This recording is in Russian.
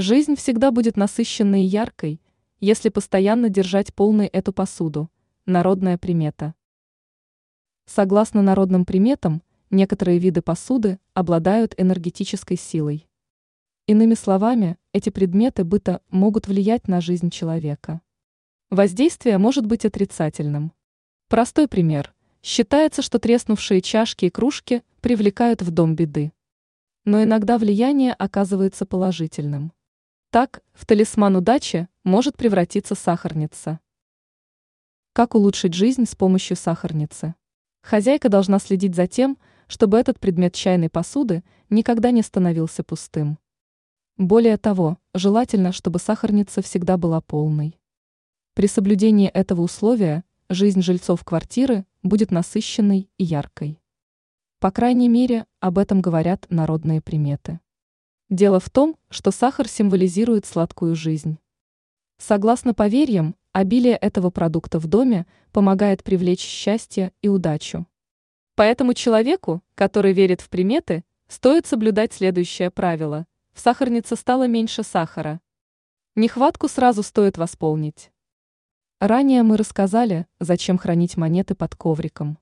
Жизнь всегда будет насыщенной и яркой, если постоянно держать полной эту посуду. Народная примета. Согласно народным приметам, некоторые виды посуды обладают энергетической силой. Иными словами, эти предметы быта могут влиять на жизнь человека. Воздействие может быть отрицательным. Простой пример. Считается, что треснувшие чашки и кружки привлекают в дом беды. Но иногда влияние оказывается положительным. Так, в талисман удачи может превратиться сахарница. Как улучшить жизнь с помощью сахарницы? Хозяйка должна следить за тем, чтобы этот предмет чайной посуды никогда не становился пустым. Более того, желательно, чтобы сахарница всегда была полной. При соблюдении этого условия жизнь жильцов квартиры будет насыщенной и яркой. По крайней мере, об этом говорят народные приметы. Дело в том, что сахар символизирует сладкую жизнь. Согласно поверьям, обилие этого продукта в доме помогает привлечь счастье и удачу. Поэтому человеку, который верит в приметы, стоит соблюдать следующее правило. В сахарнице стало меньше сахара. Нехватку сразу стоит восполнить. Ранее мы рассказали, зачем хранить монеты под ковриком.